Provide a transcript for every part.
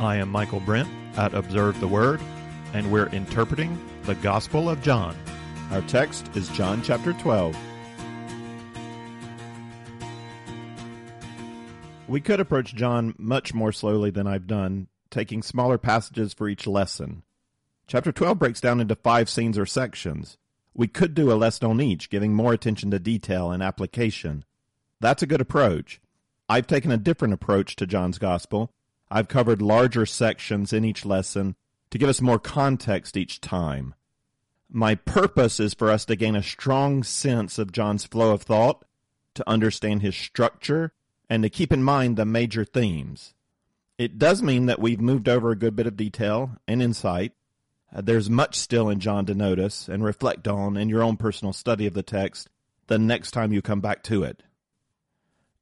I am Michael Brent at Observe the Word, and we're interpreting the Gospel of John. Our text is John chapter 12. We could approach John much more slowly than I've done, taking smaller passages for each lesson. Chapter 12 breaks down into five scenes or sections. We could do a lesson on each, giving more attention to detail and application. That's a good approach. I've taken a different approach to John's Gospel. I've covered larger sections in each lesson to give us more context each time. My purpose is for us to gain a strong sense of John's flow of thought, to understand his structure, and to keep in mind the major themes. It does mean that we've moved over a good bit of detail and insight, uh, there's much still in John to notice and reflect on in your own personal study of the text the next time you come back to it.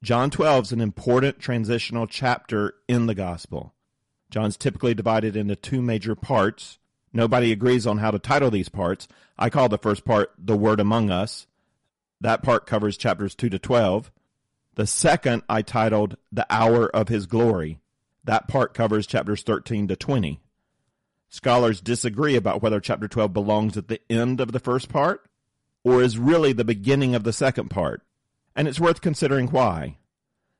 John 12 is an important transitional chapter in the gospel. John's typically divided into two major parts. Nobody agrees on how to title these parts. I call the first part The Word Among Us. That part covers chapters 2 to 12. The second I titled The Hour of His Glory. That part covers chapters 13 to 20. Scholars disagree about whether chapter 12 belongs at the end of the first part or is really the beginning of the second part. And it's worth considering why.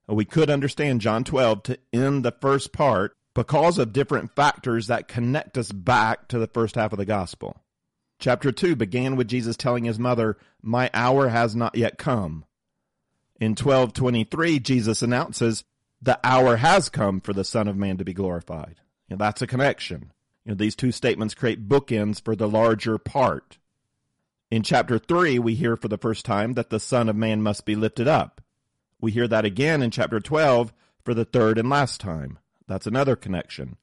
We could understand John 12 to end the first part because of different factors that connect us back to the first half of the gospel. Chapter 2 began with Jesus telling his mother, My hour has not yet come. In 1223, Jesus announces, The hour has come for the Son of Man to be glorified. And that's a connection. You know, these two statements create bookends for the larger part. In chapter 3, we hear for the first time that the Son of Man must be lifted up. We hear that again in chapter 12 for the third and last time. That's another connection.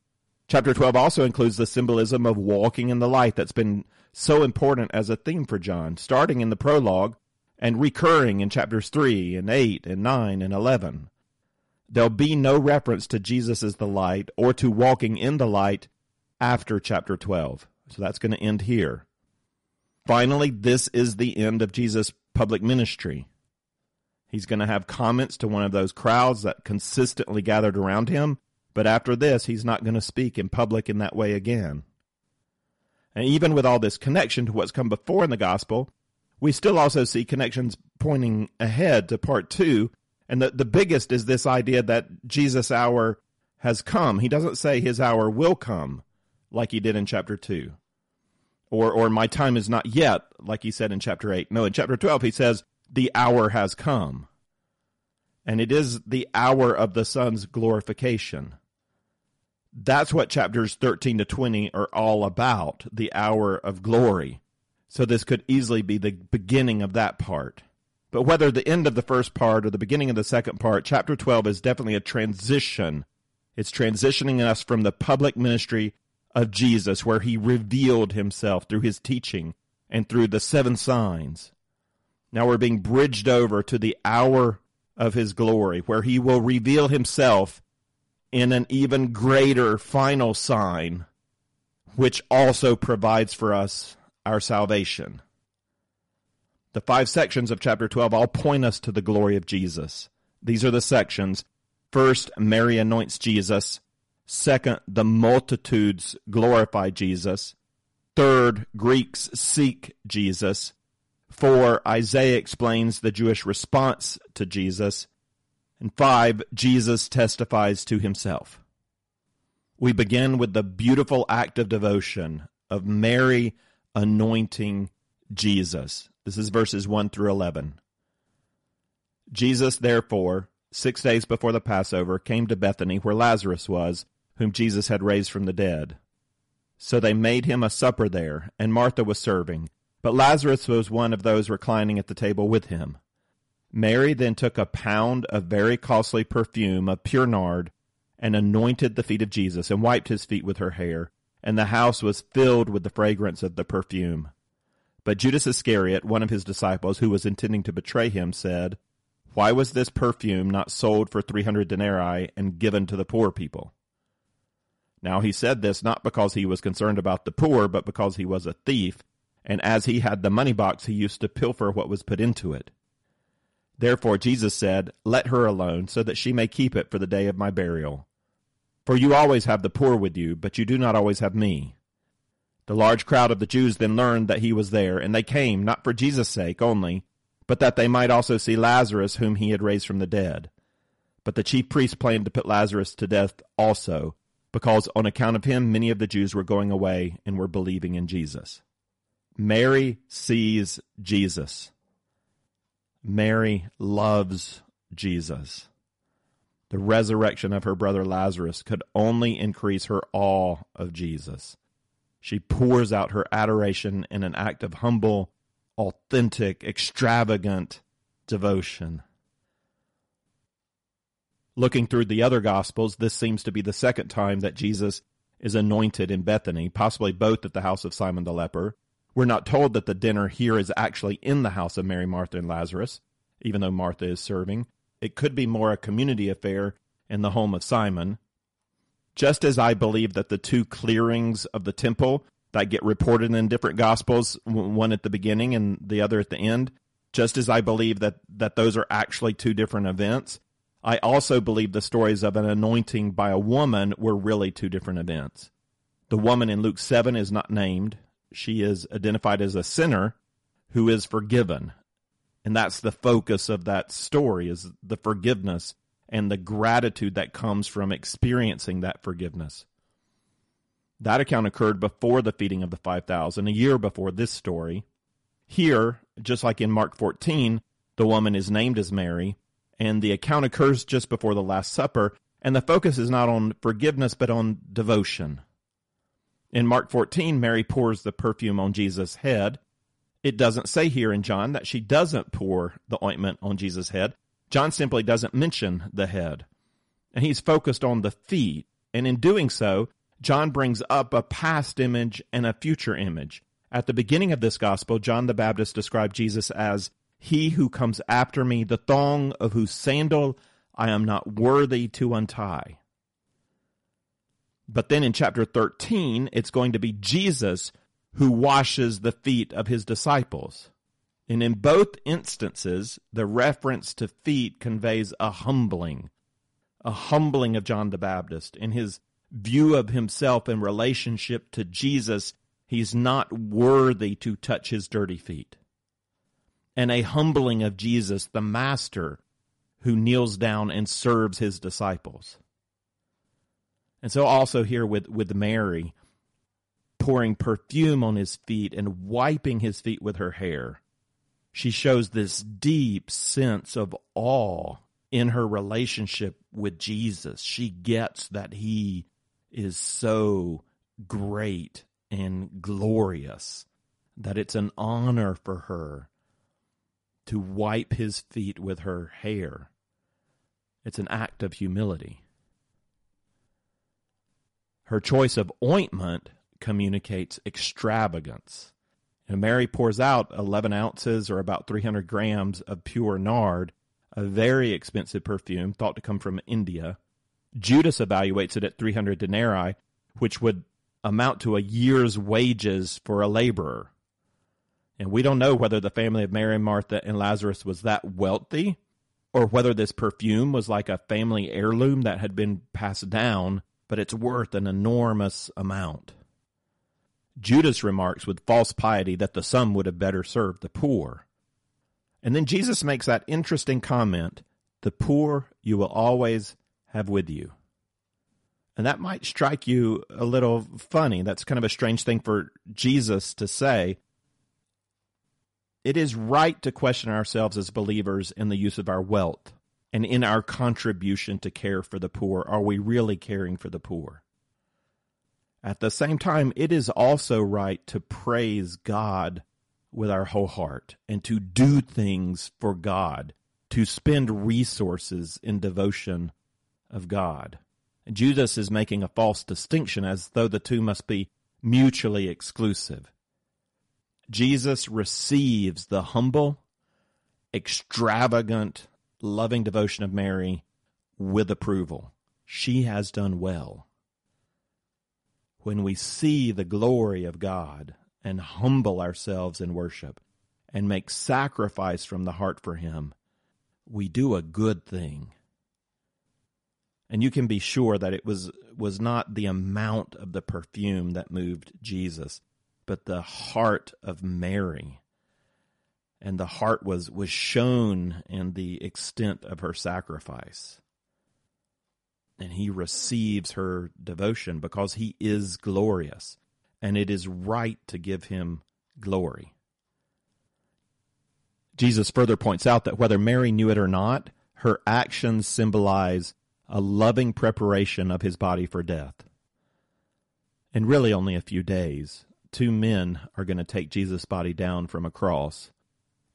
Chapter 12 also includes the symbolism of walking in the light that's been so important as a theme for John, starting in the prologue and recurring in chapters 3 and 8 and 9 and 11. There'll be no reference to Jesus as the light or to walking in the light after chapter 12. So that's going to end here. Finally, this is the end of Jesus' public ministry. He's going to have comments to one of those crowds that consistently gathered around him, but after this, he's not going to speak in public in that way again. And even with all this connection to what's come before in the gospel, we still also see connections pointing ahead to part two. And the, the biggest is this idea that Jesus' hour has come. He doesn't say his hour will come like he did in chapter 2. Or, or my time is not yet, like he said in chapter 8. No, in chapter 12, he says, the hour has come. And it is the hour of the Son's glorification. That's what chapters 13 to 20 are all about the hour of glory. So this could easily be the beginning of that part. But whether the end of the first part or the beginning of the second part, chapter 12 is definitely a transition. It's transitioning us from the public ministry of Jesus, where he revealed himself through his teaching and through the seven signs. Now we're being bridged over to the hour of his glory, where he will reveal himself in an even greater final sign, which also provides for us our salvation. The five sections of chapter 12 all point us to the glory of Jesus. These are the sections. First, Mary anoints Jesus. Second, the multitudes glorify Jesus. Third, Greeks seek Jesus. Four, Isaiah explains the Jewish response to Jesus. And five, Jesus testifies to himself. We begin with the beautiful act of devotion of Mary anointing Jesus. This is verses 1 through 11. Jesus, therefore, six days before the Passover, came to Bethany where Lazarus was whom Jesus had raised from the dead. So they made him a supper there, and Martha was serving, but Lazarus was one of those reclining at the table with him. Mary then took a pound of very costly perfume of pure nard, and anointed the feet of Jesus, and wiped his feet with her hair, and the house was filled with the fragrance of the perfume. But Judas Iscariot, one of his disciples, who was intending to betray him, said, Why was this perfume not sold for three hundred denarii and given to the poor people? Now he said this not because he was concerned about the poor, but because he was a thief, and as he had the money box, he used to pilfer what was put into it. Therefore Jesus said, Let her alone, so that she may keep it for the day of my burial. For you always have the poor with you, but you do not always have me. The large crowd of the Jews then learned that he was there, and they came, not for Jesus' sake only, but that they might also see Lazarus, whom he had raised from the dead. But the chief priests planned to put Lazarus to death also, because on account of him many of the Jews were going away and were believing in Jesus. Mary sees Jesus. Mary loves Jesus. The resurrection of her brother Lazarus could only increase her awe of Jesus. She pours out her adoration in an act of humble, authentic, extravagant devotion. Looking through the other Gospels, this seems to be the second time that Jesus is anointed in Bethany, possibly both at the house of Simon the leper. We're not told that the dinner here is actually in the house of Mary, Martha, and Lazarus, even though Martha is serving. It could be more a community affair in the home of Simon. Just as I believe that the two clearings of the temple that get reported in different gospels, one at the beginning and the other at the end, just as I believe that, that those are actually two different events, I also believe the stories of an anointing by a woman were really two different events. The woman in Luke 7 is not named. She is identified as a sinner who is forgiven. And that's the focus of that story is the forgiveness and the gratitude that comes from experiencing that forgiveness. That account occurred before the feeding of the 5,000, a year before this story. Here, just like in Mark 14, the woman is named as Mary, and the account occurs just before the Last Supper, and the focus is not on forgiveness but on devotion. In Mark 14, Mary pours the perfume on Jesus' head. It doesn't say here in John that she doesn't pour the ointment on Jesus' head. John simply doesn't mention the head. And he's focused on the feet. And in doing so, John brings up a past image and a future image. At the beginning of this gospel, John the Baptist described Jesus as he who comes after me, the thong of whose sandal I am not worthy to untie. But then in chapter 13, it's going to be Jesus who washes the feet of his disciples. And in both instances, the reference to feet conveys a humbling, a humbling of John the Baptist in his view of himself in relationship to Jesus. He's not worthy to touch his dirty feet. And a humbling of Jesus, the master who kneels down and serves his disciples. And so also here with, with Mary, pouring perfume on his feet and wiping his feet with her hair she shows this deep sense of awe in her relationship with Jesus. She gets that he is so great and glorious that it's an honor for her to wipe his feet with her hair. It's an act of humility. Her choice of ointment communicates extravagance. And Mary pours out 11 ounces or about 300 grams of pure nard, a very expensive perfume thought to come from India. Judas evaluates it at 300 denarii, which would amount to a year's wages for a laborer. And we don't know whether the family of Mary, Martha, and Lazarus was that wealthy or whether this perfume was like a family heirloom that had been passed down, but it's worth an enormous amount. Judas remarks with false piety that the sum would have better served the poor. And then Jesus makes that interesting comment the poor you will always have with you. And that might strike you a little funny. That's kind of a strange thing for Jesus to say. It is right to question ourselves as believers in the use of our wealth and in our contribution to care for the poor. Are we really caring for the poor? At the same time, it is also right to praise God with our whole heart and to do things for God, to spend resources in devotion of God. Judas is making a false distinction as though the two must be mutually exclusive. Jesus receives the humble, extravagant, loving devotion of Mary with approval. She has done well when we see the glory of God and humble ourselves in worship and make sacrifice from the heart for Him, we do a good thing. And you can be sure that it was was not the amount of the perfume that moved Jesus, but the heart of Mary. And the heart was was shown in the extent of her sacrifice. And he receives her devotion because he is glorious, and it is right to give him glory. Jesus further points out that whether Mary knew it or not, her actions symbolize a loving preparation of his body for death. In really only a few days, two men are going to take Jesus' body down from a cross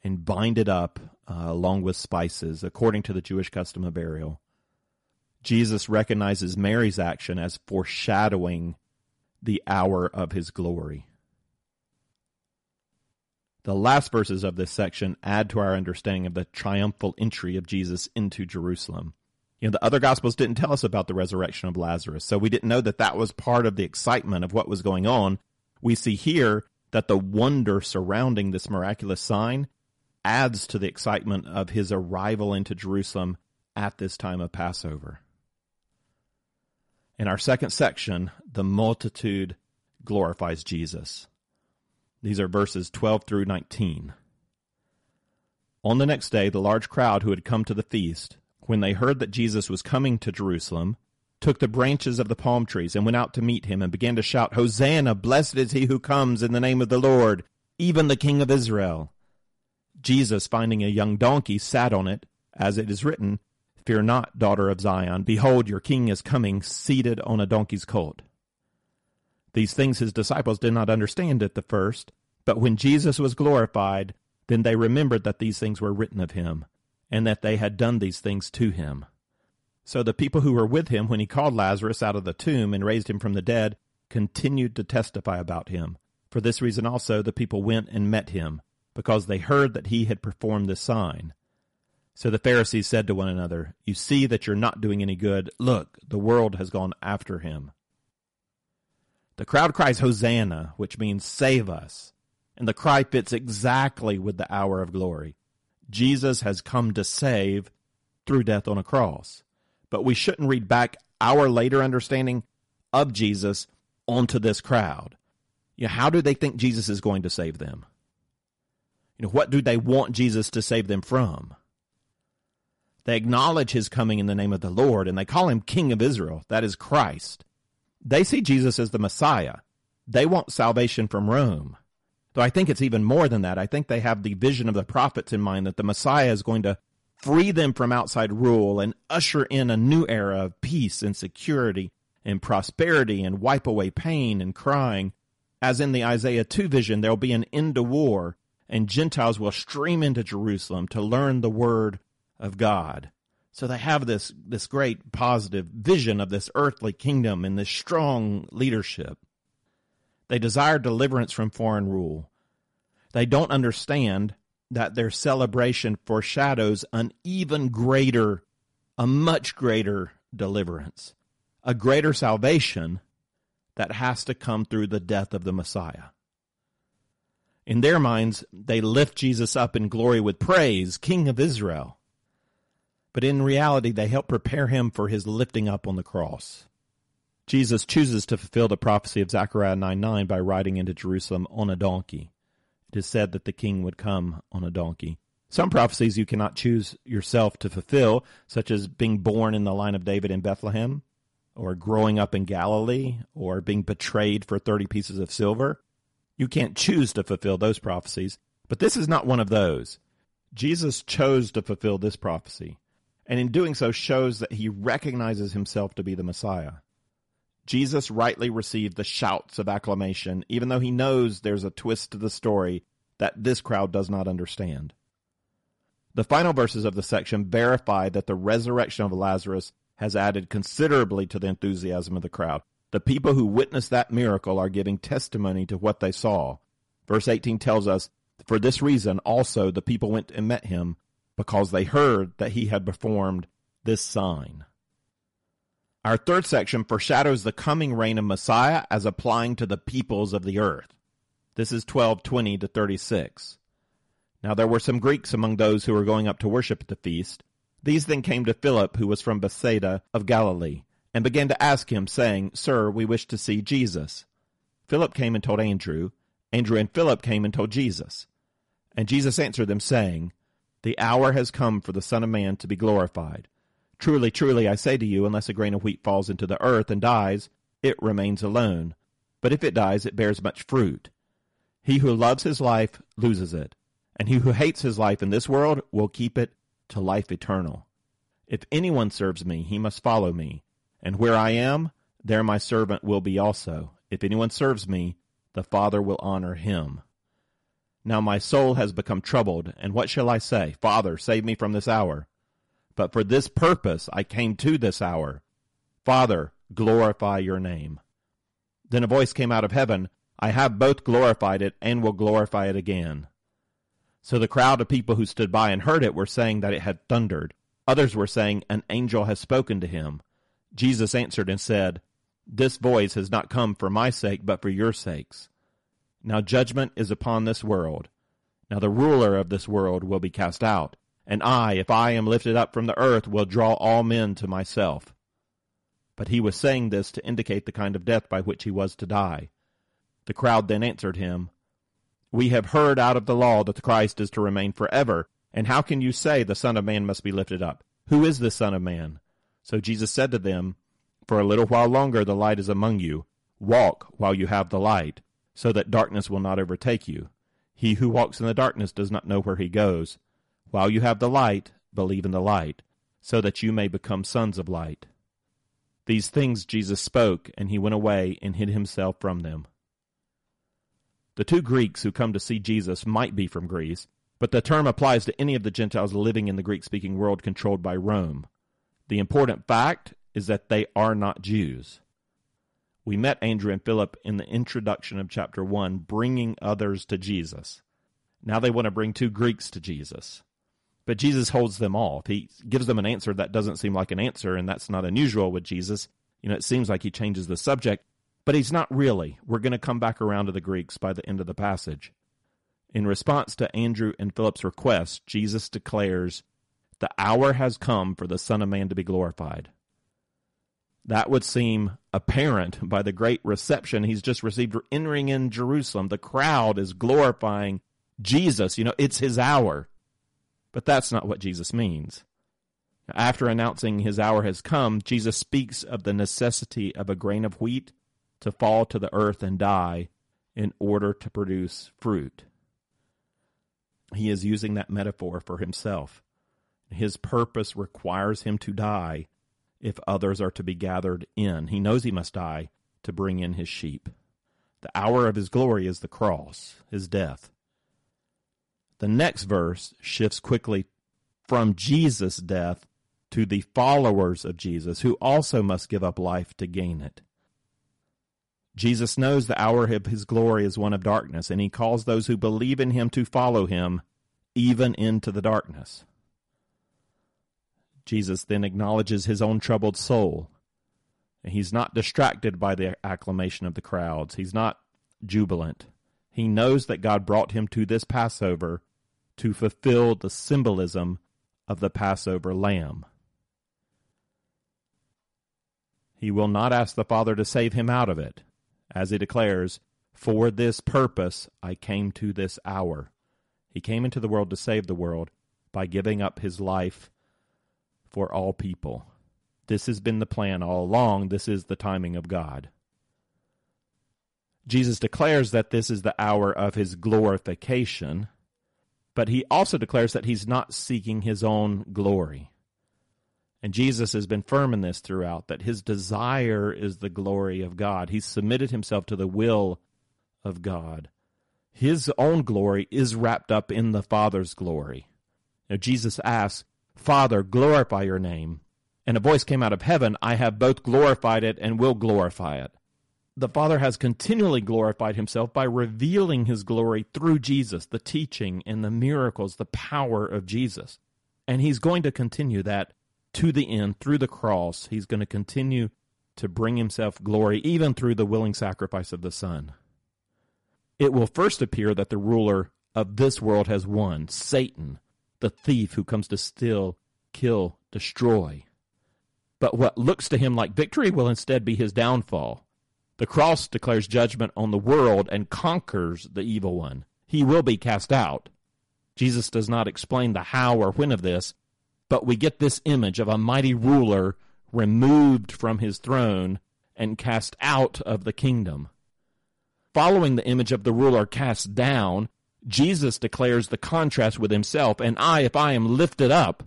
and bind it up uh, along with spices, according to the Jewish custom of burial. Jesus recognizes Mary's action as foreshadowing the hour of his glory. The last verses of this section add to our understanding of the triumphal entry of Jesus into Jerusalem. You know, the other gospels didn't tell us about the resurrection of Lazarus, so we didn't know that that was part of the excitement of what was going on. We see here that the wonder surrounding this miraculous sign adds to the excitement of his arrival into Jerusalem at this time of Passover. In our second section, the multitude glorifies Jesus. These are verses 12 through 19. On the next day, the large crowd who had come to the feast when they heard that Jesus was coming to Jerusalem, took the branches of the palm trees and went out to meet him and began to shout, Hosanna! Blessed is he who comes in the name of the Lord, even the King of Israel. Jesus, finding a young donkey, sat on it, as it is written, Fear not, daughter of Zion. Behold, your king is coming, seated on a donkey's colt. These things his disciples did not understand at the first, but when Jesus was glorified, then they remembered that these things were written of him and that they had done these things to him. So the people who were with him when he called Lazarus out of the tomb and raised him from the dead continued to testify about him. For this reason also the people went and met him, because they heard that he had performed this sign. So the Pharisees said to one another, You see that you're not doing any good. Look, the world has gone after him. The crowd cries, Hosanna, which means save us. And the cry fits exactly with the hour of glory. Jesus has come to save through death on a cross. But we shouldn't read back our later understanding of Jesus onto this crowd. You know, how do they think Jesus is going to save them? You know, what do they want Jesus to save them from? They acknowledge his coming in the name of the Lord and they call him King of Israel. That is Christ. They see Jesus as the Messiah. They want salvation from Rome. Though I think it's even more than that. I think they have the vision of the prophets in mind that the Messiah is going to free them from outside rule and usher in a new era of peace and security and prosperity and wipe away pain and crying. As in the Isaiah 2 vision, there will be an end to war and Gentiles will stream into Jerusalem to learn the word of God. So they have this, this great positive vision of this earthly kingdom and this strong leadership. They desire deliverance from foreign rule. They don't understand that their celebration foreshadows an even greater, a much greater deliverance, a greater salvation that has to come through the death of the Messiah. In their minds, they lift Jesus up in glory with praise, King of Israel. But in reality, they help prepare him for his lifting up on the cross. Jesus chooses to fulfill the prophecy of Zechariah 9 9 by riding into Jerusalem on a donkey. It is said that the king would come on a donkey. Some prophecies you cannot choose yourself to fulfill, such as being born in the line of David in Bethlehem, or growing up in Galilee, or being betrayed for 30 pieces of silver. You can't choose to fulfill those prophecies, but this is not one of those. Jesus chose to fulfill this prophecy, and in doing so shows that he recognizes himself to be the Messiah. Jesus rightly received the shouts of acclamation, even though he knows there's a twist to the story that this crowd does not understand. The final verses of the section verify that the resurrection of Lazarus has added considerably to the enthusiasm of the crowd. The people who witnessed that miracle are giving testimony to what they saw. Verse 18 tells us, For this reason also the people went and met him, because they heard that he had performed this sign. Our third section foreshadows the coming reign of Messiah as applying to the peoples of the earth. This is 1220 to 36. Now there were some Greeks among those who were going up to worship at the feast, These then came to Philip, who was from Bethsaida of Galilee, and began to ask him, saying, Sir, we wish to see Jesus. Philip came and told Andrew. Andrew and Philip came and told Jesus. And Jesus answered them, saying, The hour has come for the Son of Man to be glorified. Truly, truly, I say to you, unless a grain of wheat falls into the earth and dies, it remains alone. But if it dies, it bears much fruit. He who loves his life loses it, and he who hates his life in this world will keep it to life eternal. If anyone serves me, he must follow me, and where I am, there my servant will be also. If anyone serves me, the Father will honor him. Now my soul has become troubled, and what shall I say? Father, save me from this hour. But for this purpose I came to this hour. Father, glorify your name. Then a voice came out of heaven, I have both glorified it and will glorify it again. So the crowd of people who stood by and heard it were saying that it had thundered. Others were saying, An angel has spoken to him. Jesus answered and said, This voice has not come for my sake, but for your sakes. Now judgment is upon this world. Now the ruler of this world will be cast out. And I, if I am lifted up from the earth, will draw all men to myself. But he was saying this to indicate the kind of death by which he was to die. The crowd then answered him, We have heard out of the law that the Christ is to remain forever. And how can you say the Son of Man must be lifted up? Who is the Son of Man? So Jesus said to them, For a little while longer the light is among you. Walk while you have the light, so that darkness will not overtake you. He who walks in the darkness does not know where he goes. While you have the light, believe in the light, so that you may become sons of light. These things Jesus spoke, and he went away and hid himself from them. The two Greeks who come to see Jesus might be from Greece, but the term applies to any of the Gentiles living in the Greek speaking world controlled by Rome. The important fact is that they are not Jews. We met Andrew and Philip in the introduction of chapter 1, bringing others to Jesus. Now they want to bring two Greeks to Jesus. But Jesus holds them off. He gives them an answer that doesn't seem like an answer, and that's not unusual with Jesus. You know, it seems like he changes the subject, but he's not really. We're going to come back around to the Greeks by the end of the passage. In response to Andrew and Philip's request, Jesus declares the hour has come for the Son of Man to be glorified. That would seem apparent by the great reception he's just received entering in Jerusalem. The crowd is glorifying Jesus. You know, it's his hour. But that's not what Jesus means. After announcing his hour has come, Jesus speaks of the necessity of a grain of wheat to fall to the earth and die in order to produce fruit. He is using that metaphor for himself. His purpose requires him to die if others are to be gathered in. He knows he must die to bring in his sheep. The hour of his glory is the cross, his death. The next verse shifts quickly from Jesus' death to the followers of Jesus, who also must give up life to gain it. Jesus knows the hour of his glory is one of darkness, and he calls those who believe in him to follow him even into the darkness. Jesus then acknowledges his own troubled soul. He's not distracted by the acclamation of the crowds. He's not jubilant. He knows that God brought him to this Passover to fulfill the symbolism of the Passover lamb. He will not ask the Father to save him out of it. As he declares, For this purpose I came to this hour. He came into the world to save the world by giving up his life for all people. This has been the plan all along. This is the timing of God. Jesus declares that this is the hour of his glorification, but he also declares that he's not seeking his own glory. And Jesus has been firm in this throughout that his desire is the glory of God. He's submitted himself to the will of God. His own glory is wrapped up in the Father's glory. Now, Jesus asks, Father, glorify your name. And a voice came out of heaven, I have both glorified it and will glorify it. The Father has continually glorified himself by revealing his glory through Jesus, the teaching and the miracles, the power of Jesus. And he's going to continue that to the end through the cross. He's going to continue to bring himself glory even through the willing sacrifice of the Son. It will first appear that the ruler of this world has won, Satan, the thief who comes to steal, kill, destroy. But what looks to him like victory will instead be his downfall. The cross declares judgment on the world and conquers the evil one. He will be cast out. Jesus does not explain the how or when of this, but we get this image of a mighty ruler removed from his throne and cast out of the kingdom. Following the image of the ruler cast down, Jesus declares the contrast with himself, and I, if I am lifted up,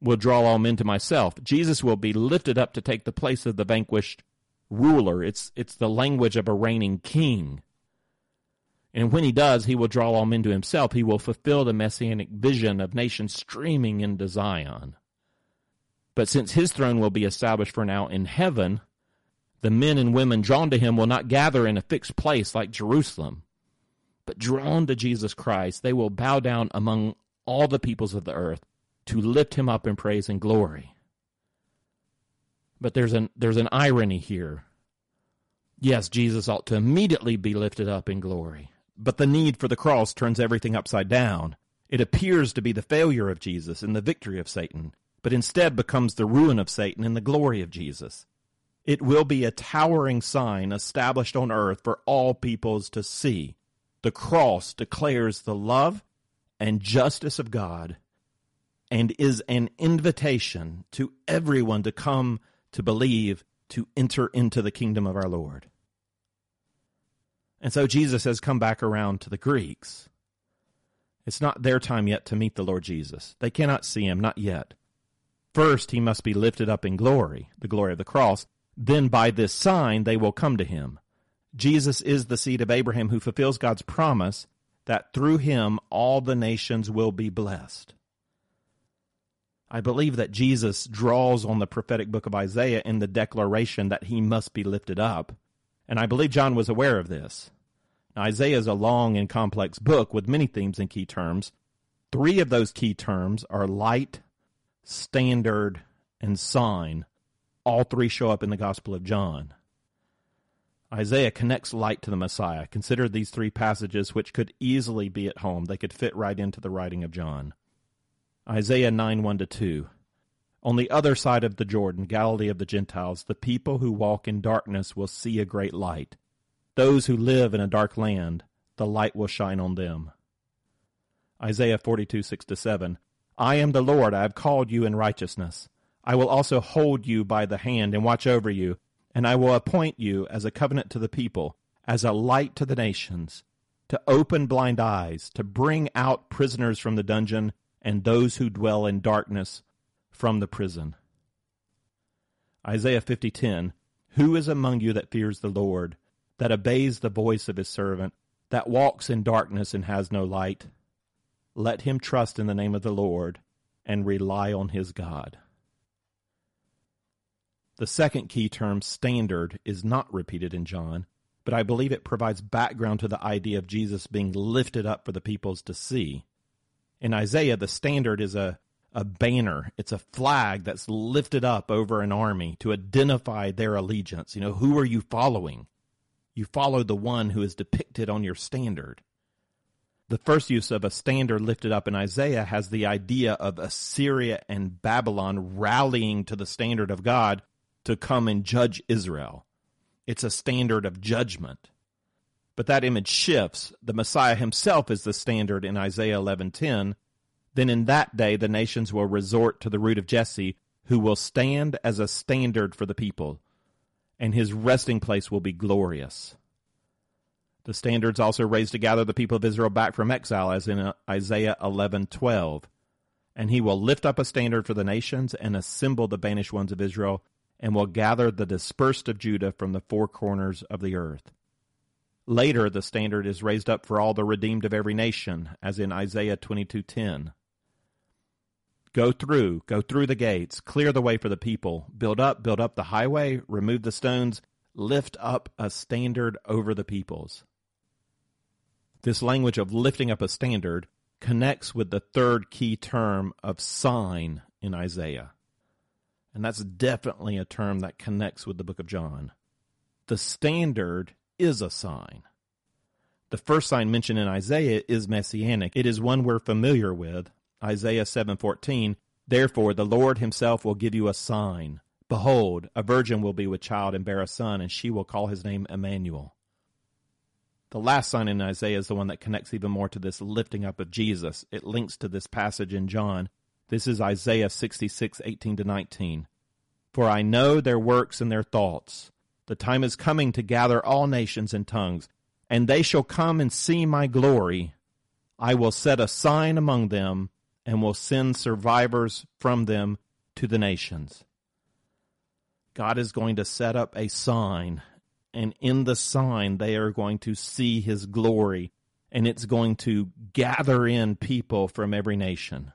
will draw all men to myself. Jesus will be lifted up to take the place of the vanquished ruler. It's, it's the language of a reigning king. And when he does, he will draw all men to himself. He will fulfill the messianic vision of nations streaming into Zion. But since his throne will be established for now in heaven, the men and women drawn to him will not gather in a fixed place like Jerusalem, but drawn to Jesus Christ, they will bow down among all the peoples of the earth to lift him up in praise and glory. But there's an there's an irony here. Yes, Jesus ought to immediately be lifted up in glory, but the need for the cross turns everything upside down. It appears to be the failure of Jesus and the victory of Satan, but instead becomes the ruin of Satan and the glory of Jesus. It will be a towering sign established on earth for all peoples to see. The cross declares the love and justice of God and is an invitation to everyone to come to believe, to enter into the kingdom of our Lord. And so Jesus has come back around to the Greeks. It's not their time yet to meet the Lord Jesus. They cannot see him, not yet. First, he must be lifted up in glory, the glory of the cross. Then, by this sign, they will come to him. Jesus is the seed of Abraham who fulfills God's promise that through him all the nations will be blessed. I believe that Jesus draws on the prophetic book of Isaiah in the declaration that he must be lifted up. And I believe John was aware of this. Now, Isaiah is a long and complex book with many themes and key terms. Three of those key terms are light, standard, and sign. All three show up in the Gospel of John. Isaiah connects light to the Messiah. Consider these three passages, which could easily be at home. They could fit right into the writing of John. Isaiah 9 1 2. On the other side of the Jordan, Galilee of the Gentiles, the people who walk in darkness will see a great light. Those who live in a dark land, the light will shine on them. Isaiah 42 6 7. I am the Lord, I have called you in righteousness. I will also hold you by the hand and watch over you, and I will appoint you as a covenant to the people, as a light to the nations, to open blind eyes, to bring out prisoners from the dungeon and those who dwell in darkness from the prison. Isaiah 50:10 Who is among you that fears the Lord, that obeys the voice of his servant, that walks in darkness and has no light? Let him trust in the name of the Lord and rely on his God. The second key term, standard, is not repeated in John, but I believe it provides background to the idea of Jesus being lifted up for the peoples to see. In Isaiah, the standard is a, a banner. It's a flag that's lifted up over an army to identify their allegiance. You know, who are you following? You follow the one who is depicted on your standard. The first use of a standard lifted up in Isaiah has the idea of Assyria and Babylon rallying to the standard of God to come and judge Israel. It's a standard of judgment. But that image shifts. The Messiah himself is the standard in Isaiah 11:10. Then in that day the nations will resort to the root of Jesse, who will stand as a standard for the people, and his resting place will be glorious. The standards also raised to gather the people of Israel back from exile, as in uh, Isaiah 11:12. And he will lift up a standard for the nations and assemble the banished ones of Israel, and will gather the dispersed of Judah from the four corners of the earth. Later, the standard is raised up for all the redeemed of every nation, as in Isaiah 22:10. Go through, go through the gates, clear the way for the people, build up, build up the highway, remove the stones, lift up a standard over the peoples. This language of lifting up a standard connects with the third key term of sign in Isaiah. And that's definitely a term that connects with the book of John. The standard is a sign. The first sign mentioned in Isaiah is messianic. It is one we're familiar with. Isaiah 7:14, Therefore, the Lord himself will give you a sign. Behold, a virgin will be with child and bear a son, and she will call his name Emmanuel. The last sign in Isaiah is the one that connects even more to this lifting up of Jesus. It links to this passage in John. This is Isaiah 66, 18 to 19. For I know their works and their thoughts. The time is coming to gather all nations and tongues, and they shall come and see my glory. I will set a sign among them, and will send survivors from them to the nations. God is going to set up a sign and in the sign they are going to see his glory and it's going to gather in people from every nation.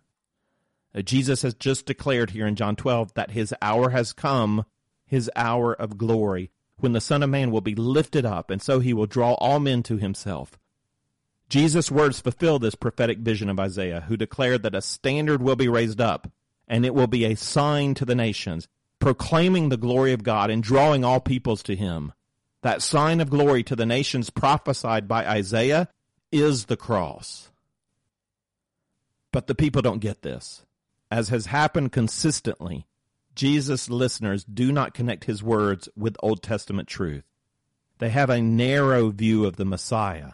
Uh, Jesus has just declared here in John 12 that his hour has come, his hour of glory, when the Son of Man will be lifted up, and so he will draw all men to himself. Jesus' words fulfill this prophetic vision of Isaiah, who declared that a standard will be raised up, and it will be a sign to the nations, proclaiming the glory of God and drawing all peoples to him. That sign of glory to the nations prophesied by Isaiah is the cross. But the people don't get this. As has happened consistently, Jesus' listeners do not connect his words with Old Testament truth. They have a narrow view of the Messiah.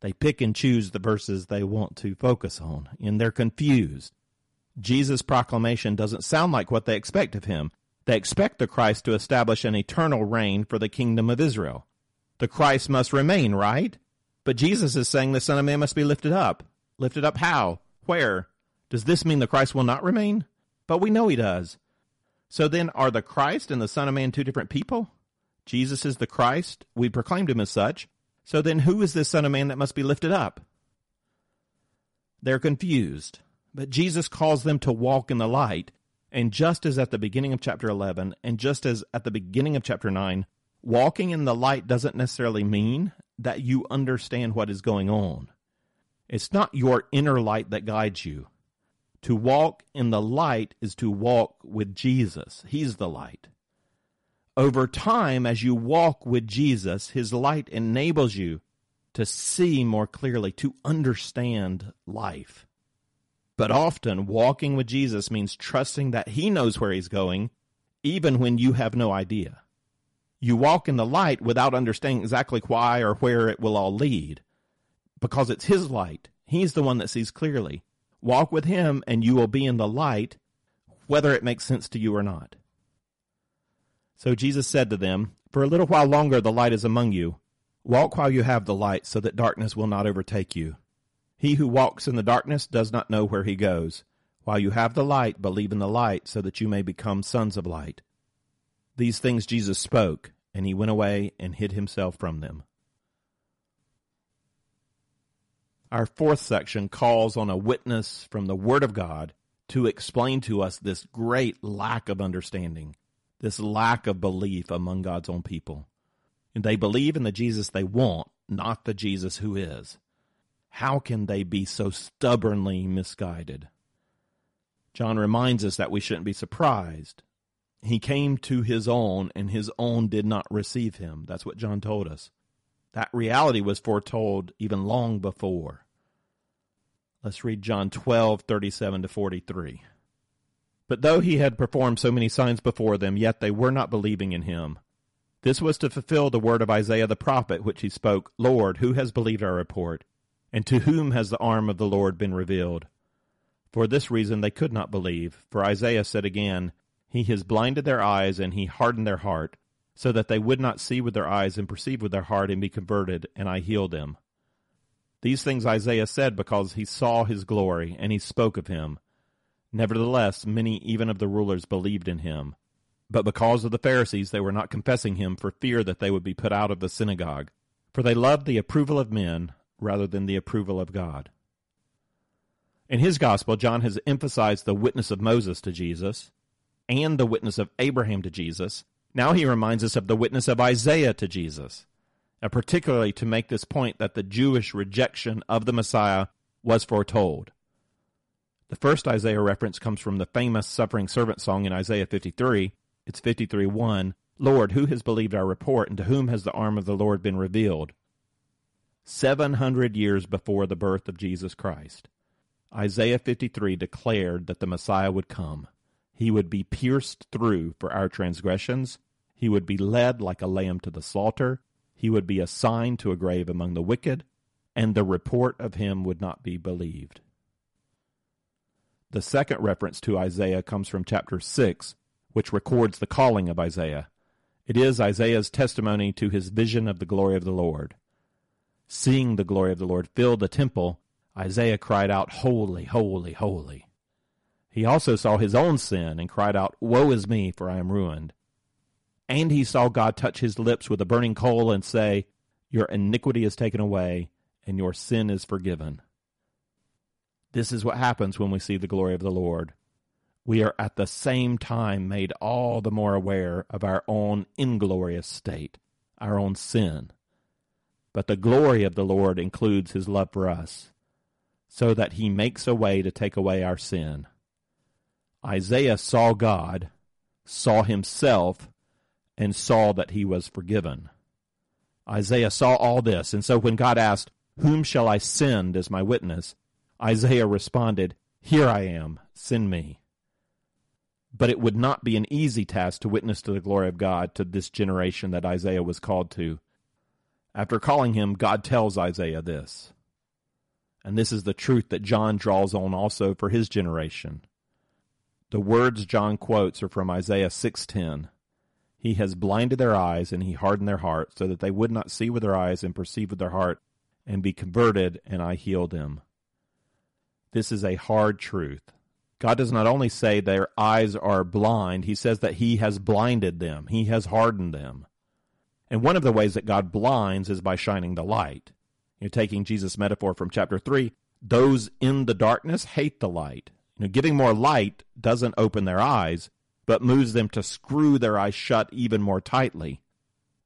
They pick and choose the verses they want to focus on, and they're confused. Jesus' proclamation doesn't sound like what they expect of him. They expect the Christ to establish an eternal reign for the kingdom of Israel. The Christ must remain, right? But Jesus is saying the Son of Man must be lifted up. Lifted up how? Where? Does this mean the Christ will not remain? But we know he does. So then, are the Christ and the Son of Man two different people? Jesus is the Christ. We proclaimed him as such. So then, who is this Son of Man that must be lifted up? They're confused. But Jesus calls them to walk in the light and just as at the beginning of chapter 11, and just as at the beginning of chapter 9, walking in the light doesn't necessarily mean that you understand what is going on. It's not your inner light that guides you. To walk in the light is to walk with Jesus. He's the light. Over time, as you walk with Jesus, His light enables you to see more clearly, to understand life. But often, walking with Jesus means trusting that He knows where He's going, even when you have no idea. You walk in the light without understanding exactly why or where it will all lead, because it's His light. He's the one that sees clearly. Walk with Him, and you will be in the light, whether it makes sense to you or not. So Jesus said to them, For a little while longer the light is among you. Walk while you have the light, so that darkness will not overtake you. He who walks in the darkness does not know where he goes. While you have the light, believe in the light, so that you may become sons of light. These things Jesus spoke, and he went away and hid himself from them. Our fourth section calls on a witness from the Word of God to explain to us this great lack of understanding, this lack of belief among God's own people. And they believe in the Jesus they want, not the Jesus who is. How can they be so stubbornly misguided? John reminds us that we shouldn't be surprised. He came to his own, and his own did not receive him. That's what John told us. That reality was foretold even long before. Let's read John 12, 37 to 43. But though he had performed so many signs before them, yet they were not believing in him. This was to fulfill the word of Isaiah the prophet, which he spoke, Lord, who has believed our report? And to whom has the arm of the Lord been revealed? For this reason they could not believe, for Isaiah said again, He has blinded their eyes, and he hardened their heart, so that they would not see with their eyes and perceive with their heart and be converted, and I healed them. These things Isaiah said because he saw his glory, and he spoke of him. Nevertheless, many even of the rulers believed in him. But because of the Pharisees, they were not confessing him for fear that they would be put out of the synagogue. For they loved the approval of men rather than the approval of God. In his gospel, John has emphasized the witness of Moses to Jesus and the witness of Abraham to Jesus. Now he reminds us of the witness of Isaiah to Jesus, and particularly to make this point that the Jewish rejection of the Messiah was foretold. The first Isaiah reference comes from the famous suffering servant song in Isaiah 53. It's 53 1. Lord, who has believed our report, and to whom has the arm of the Lord been revealed? 700 years before the birth of Jesus Christ. Isaiah 53 declared that the Messiah would come. He would be pierced through for our transgressions. He would be led like a lamb to the slaughter. He would be assigned to a grave among the wicked, and the report of him would not be believed. The second reference to Isaiah comes from chapter 6, which records the calling of Isaiah. It is Isaiah's testimony to his vision of the glory of the Lord. Seeing the glory of the Lord fill the temple, Isaiah cried out, Holy, holy, holy. He also saw his own sin and cried out, Woe is me, for I am ruined. And he saw God touch his lips with a burning coal and say, Your iniquity is taken away, and your sin is forgiven. This is what happens when we see the glory of the Lord. We are at the same time made all the more aware of our own inglorious state, our own sin. But the glory of the Lord includes his love for us, so that he makes a way to take away our sin. Isaiah saw God, saw himself, and saw that he was forgiven. Isaiah saw all this, and so when God asked, Whom shall I send as my witness? Isaiah responded, Here I am, send me. But it would not be an easy task to witness to the glory of God to this generation that Isaiah was called to. After calling him, God tells Isaiah this. And this is the truth that John draws on also for his generation. The words John quotes are from Isaiah 6:10. He has blinded their eyes and he hardened their hearts so that they would not see with their eyes and perceive with their heart and be converted and I heal them. This is a hard truth. God does not only say their eyes are blind, he says that he has blinded them. He has hardened them. And one of the ways that God blinds is by shining the light. You're taking Jesus' metaphor from chapter 3, those in the darkness hate the light. You know, giving more light doesn't open their eyes, but moves them to screw their eyes shut even more tightly.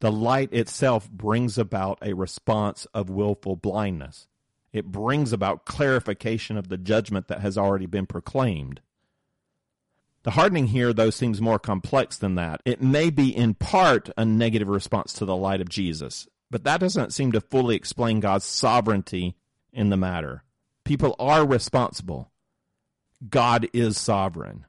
The light itself brings about a response of willful blindness. It brings about clarification of the judgment that has already been proclaimed. The hardening here, though, seems more complex than that. It may be in part a negative response to the light of Jesus, but that doesn't seem to fully explain God's sovereignty in the matter. People are responsible. God is sovereign.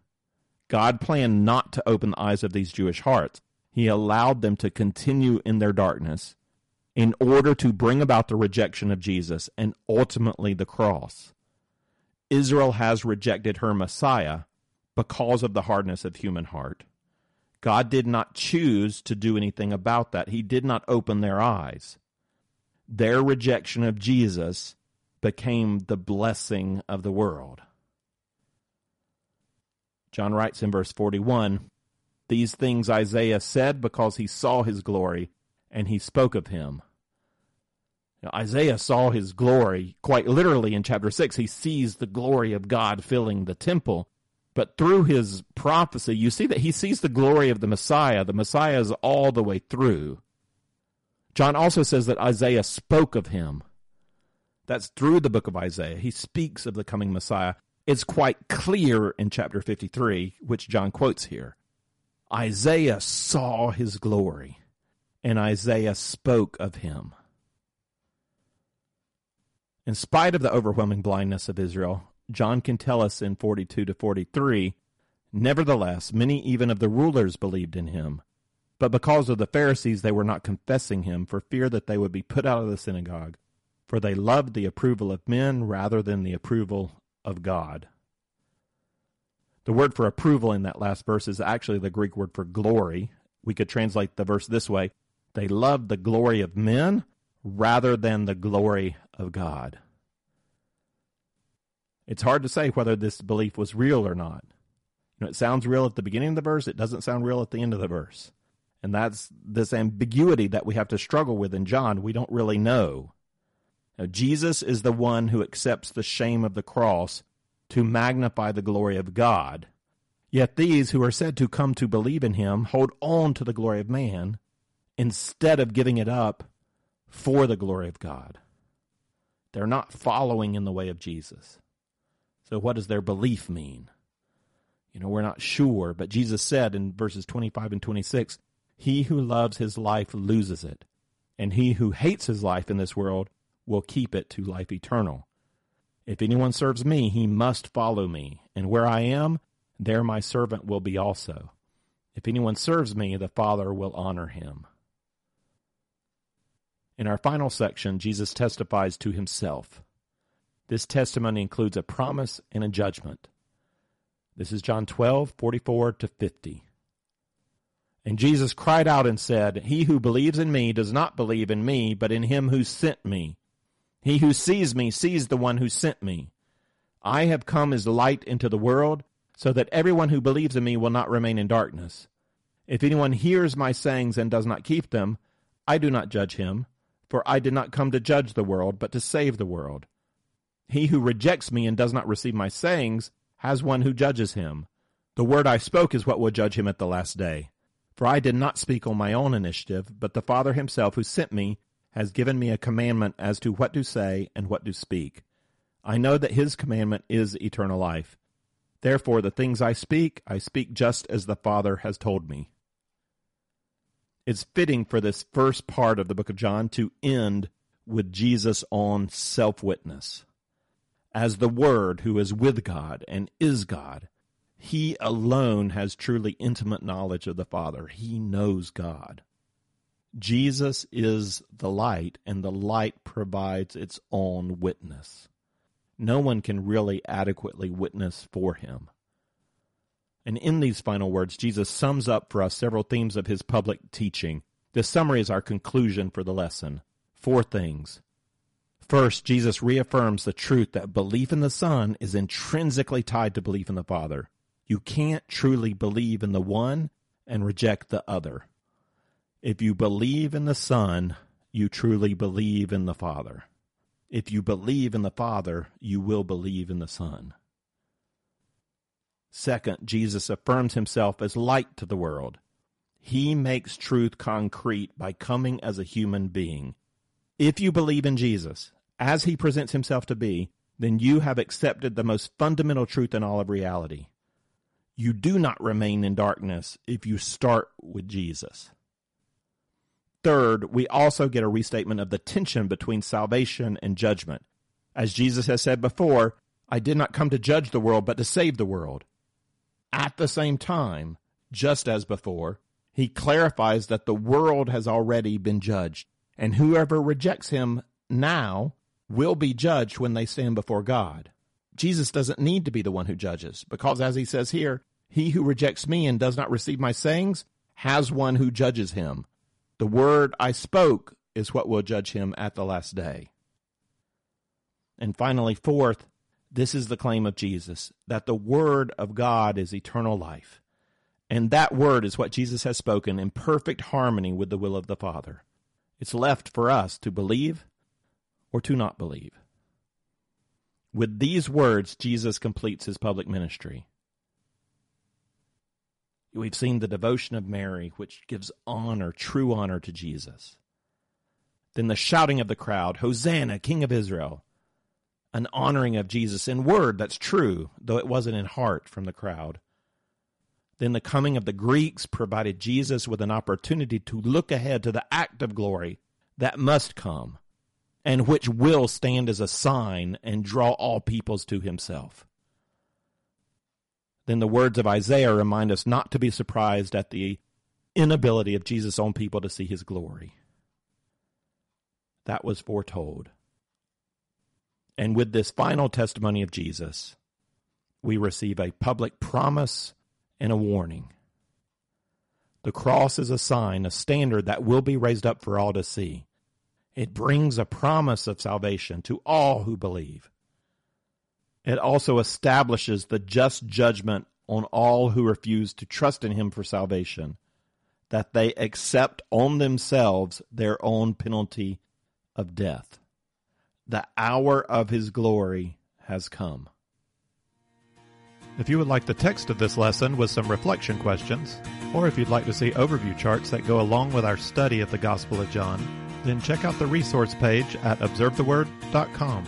God planned not to open the eyes of these Jewish hearts. He allowed them to continue in their darkness in order to bring about the rejection of Jesus and ultimately the cross. Israel has rejected her Messiah because of the hardness of human heart. God did not choose to do anything about that. He did not open their eyes. Their rejection of Jesus became the blessing of the world. John writes in verse 41 These things Isaiah said because he saw his glory, and he spoke of him. Now, Isaiah saw his glory quite literally in chapter 6. He sees the glory of God filling the temple. But through his prophecy, you see that he sees the glory of the Messiah. The Messiah is all the way through. John also says that Isaiah spoke of him. That's through the book of Isaiah. He speaks of the coming Messiah it's quite clear in chapter 53, which John quotes here. Isaiah saw his glory, and Isaiah spoke of him. In spite of the overwhelming blindness of Israel, John can tell us in 42 to 43 Nevertheless, many even of the rulers believed in him. But because of the Pharisees, they were not confessing him for fear that they would be put out of the synagogue. For they loved the approval of men rather than the approval of God. The word for approval in that last verse is actually the Greek word for glory. We could translate the verse this way They loved the glory of men rather than the glory of God. It's hard to say whether this belief was real or not. You know, it sounds real at the beginning of the verse, it doesn't sound real at the end of the verse. And that's this ambiguity that we have to struggle with in John. We don't really know. Now, Jesus is the one who accepts the shame of the cross to magnify the glory of God. Yet these who are said to come to believe in him hold on to the glory of man instead of giving it up for the glory of God. They're not following in the way of Jesus. So, what does their belief mean? You know, we're not sure, but Jesus said in verses 25 and 26 He who loves his life loses it, and he who hates his life in this world will keep it to life eternal. If anyone serves me, he must follow me, and where I am, there my servant will be also. If anyone serves me, the Father will honor him. In our final section, Jesus testifies to himself. This testimony includes a promise and a judgment. This is John 12, 44 to 50. And Jesus cried out and said, He who believes in me does not believe in me, but in him who sent me. He who sees me sees the one who sent me. I have come as light into the world, so that everyone who believes in me will not remain in darkness. If anyone hears my sayings and does not keep them, I do not judge him, for I did not come to judge the world, but to save the world. He who rejects me and does not receive my sayings has one who judges him. The word I spoke is what will judge him at the last day. For I did not speak on my own initiative, but the Father himself who sent me has given me a commandment as to what to say and what to speak. I know that his commandment is eternal life. Therefore, the things I speak, I speak just as the Father has told me. It's fitting for this first part of the book of John to end with Jesus on self witness as the Word who is with God and is God. He alone has truly intimate knowledge of the Father. He knows God. Jesus is the light, and the light provides its own witness. No one can really adequately witness for him. And in these final words, Jesus sums up for us several themes of his public teaching. This summary is our conclusion for the lesson. Four things First, Jesus reaffirms the truth that belief in the Son is intrinsically tied to belief in the Father. You can't truly believe in the one and reject the other. If you believe in the Son, you truly believe in the Father. If you believe in the Father, you will believe in the Son. Second, Jesus affirms himself as light to the world. He makes truth concrete by coming as a human being. If you believe in Jesus, as he presents himself to be, then you have accepted the most fundamental truth in all of reality. You do not remain in darkness if you start with Jesus. Third, we also get a restatement of the tension between salvation and judgment. As Jesus has said before, I did not come to judge the world, but to save the world. At the same time, just as before, he clarifies that the world has already been judged, and whoever rejects him now will be judged when they stand before God. Jesus doesn't need to be the one who judges, because as he says here, he who rejects me and does not receive my sayings has one who judges him. The word I spoke is what will judge him at the last day. And finally, fourth, this is the claim of Jesus that the word of God is eternal life. And that word is what Jesus has spoken in perfect harmony with the will of the Father. It's left for us to believe or to not believe. With these words, Jesus completes his public ministry. We've seen the devotion of Mary, which gives honor, true honor to Jesus. Then the shouting of the crowd, Hosanna, King of Israel, an honoring of Jesus in word that's true, though it wasn't in heart from the crowd. Then the coming of the Greeks provided Jesus with an opportunity to look ahead to the act of glory that must come and which will stand as a sign and draw all peoples to himself. Then the words of Isaiah remind us not to be surprised at the inability of Jesus' own people to see his glory. That was foretold. And with this final testimony of Jesus, we receive a public promise and a warning. The cross is a sign, a standard that will be raised up for all to see. It brings a promise of salvation to all who believe. It also establishes the just judgment on all who refuse to trust in him for salvation, that they accept on themselves their own penalty of death. The hour of his glory has come. If you would like the text of this lesson with some reflection questions, or if you'd like to see overview charts that go along with our study of the Gospel of John, then check out the resource page at observetheword.com.